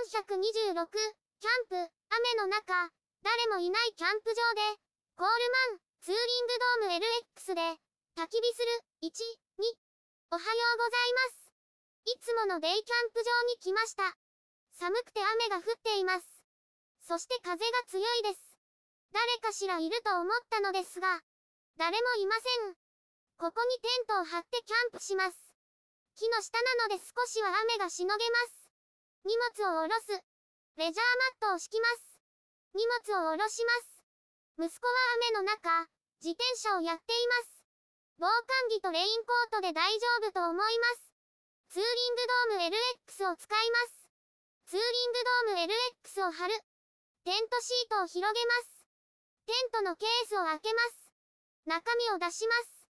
426、キャンプ、雨の中、誰もいないキャンプ場で、コールマン、ツーリングドーム LX で、焚き火する、1、2、おはようございます。いつものデイキャンプ場に来ました。寒くて雨が降っています。そして風が強いです。誰かしらいると思ったのですが、誰もいません。ここにテントを張ってキャンプします。木の下なので少しは雨がしのげます。荷物を下ろす。レジャーマットを敷きます。荷物を下ろします。息子は雨の中、自転車をやっています。防寒着とレインコートで大丈夫と思います。ツーリングドーム LX を使います。ツーリングドーム LX を貼る。テントシートを広げます。テントのケースを開けます。中身を出します。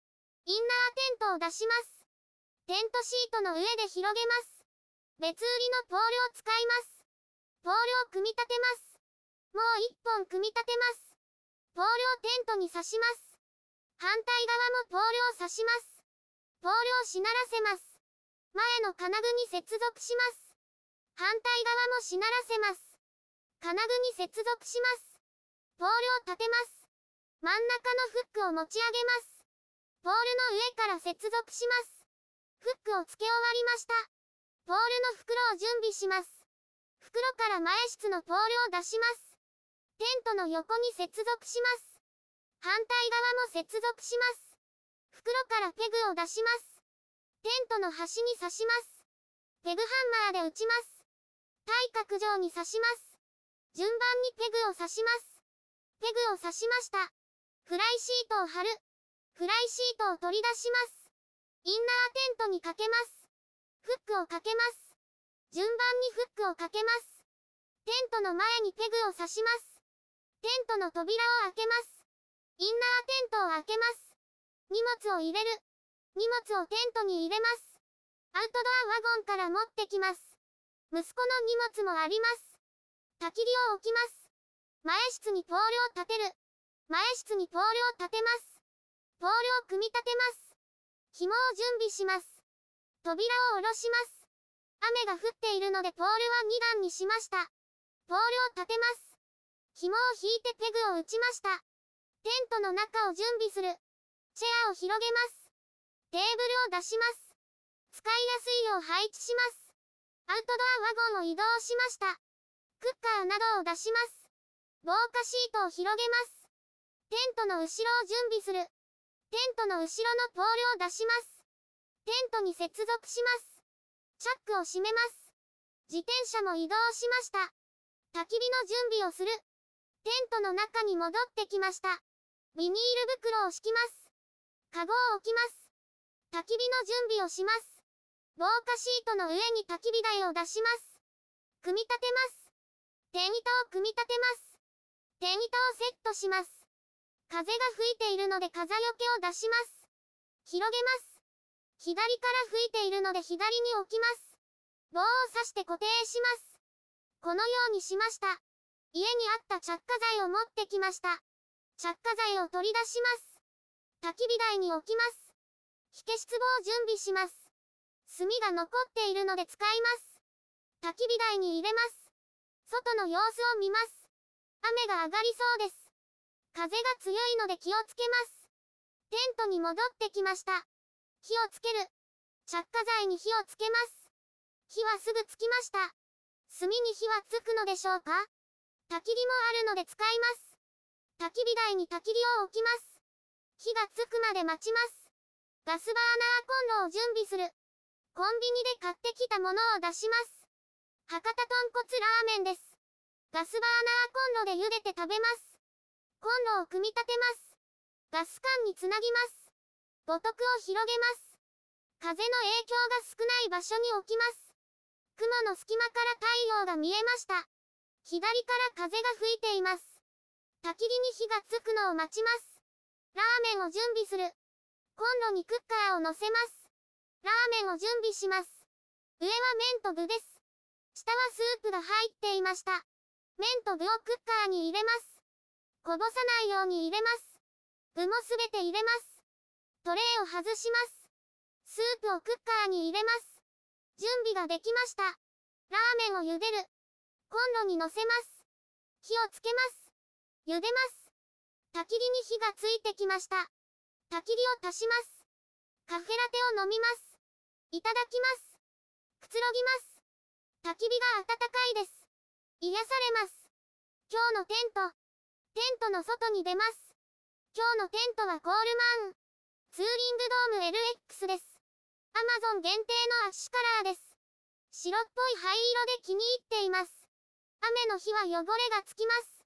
インナーテントを出します。テントシートの上で広げます。別売りのポールを使います。ポールを組み立てます。もう一本組み立てます。ポールをテントに刺します。反対側もポールを刺します。ポールをしならせます。前の金具に接続します。反対側もしならせます。金具に接続します。ポールを立てます。真ん中のフックを持ち上げます。ポールの上から接続します。フックを付け終わりました。の袋を準備します。袋から前室のポールを出します。テントの横に接続します。反対側も接続します。袋からペグを出します。テントの端に刺します。ペグハンマーで打ちます。対角上に刺します。順番にペグを刺します。ペグを刺しました。フライシートを貼る。フライシートを取り出します。インナーテントにかけます。フックをかけます。順番にフックをかけます。テントの前にペグを刺します。テントの扉を開けます。インナーテントを開けます。荷物を入れる。荷物をテントに入れます。アウトドアワゴンから持ってきます。息子の荷物もあります。焚き火を置きます。前室にポールを立てる。前室にポールを立てます。ポールを組み立てます。紐を準備します。扉を下ろします。雨が降っているのでポールは2段にしました。ポールを立てます。紐を引いてペグを打ちました。テントの中を準備する。チェアを広げます。テーブルを出します。使いやすいよう配置します。アウトドアワゴンを移動しました。クッカーなどを出します。防火シートを広げます。テントの後ろを準備する。テントの後ろのポールを出します。テントに接続します。チャックを閉めます。自転車も移動しました。焚き火の準備をする。テントの中に戻ってきました。ビニール袋を敷きます。カゴを置きます。焚き火の準備をします。防火シートの上に焚き火台を出します。組み立てます。天板を組み立てます。天板をセットします。風が吹いているので風よけを出します。広げます。左から吹いているので左に置きます。棒を刺して固定します。このようにしました。家にあった着火剤を持ってきました。着火剤を取り出します。焚き火台に置きます。火消し壺を準備します。炭が残っているので使います。焚き火台に入れます。外の様子を見ます。雨が上がりそうです。風が強いので気をつけます。テントに戻ってきました。火をつける。着火剤に火をつけます。火はすぐつきました。炭に火はつくのでしょうか？焚き火もあるので使います。焚き火台に焚き火を置きます。火がつくまで待ちます。ガスバーナーコンロを準備する。コンビニで買ってきたものを出します。博多豚骨ラーメンです。ガスバーナーコンロで茹でて食べます。コンロを組み立てます。ガス管につなぎます。五徳を広げます。風の影響が少ない場所に置きます。雲の隙間から太陽が見えました。左から風が吹いています。焚き火に火がつくのを待ちます。ラーメンを準備する。コンロにクッカーを乗せます。ラーメンを準備します。上は麺と具です。下はスープが入っていました。麺と具をクッカーに入れます。こぼさないように入れます。具もすべて入れます。トレイを外します。スープをクッカーに入れます。準備ができました。ラーメンを茹でる。炉に乗せます。火をつけます。茹でます。焚き火に火がついてきました。焚き火を足します。カフェラテを飲みます。いただきます。くつろぎます。焚き火が暖かいです。癒されます。今日のテント。テントの外に出ます。今日のテントはコールマン。ツーリングドーム LX です。アマゾン限定のアッシュカラーです。白っぽい灰色で気に入っています。雨の日は汚れがつきます。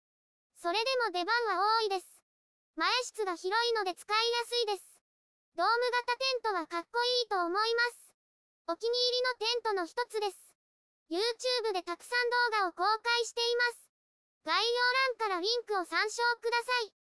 それでも出番は多いです。前室が広いので使いやすいです。ドーム型テントはかっこいいと思います。お気に入りのテントの一つです。YouTube でたくさん動画を公開しています。概要欄からリンクを参照ください。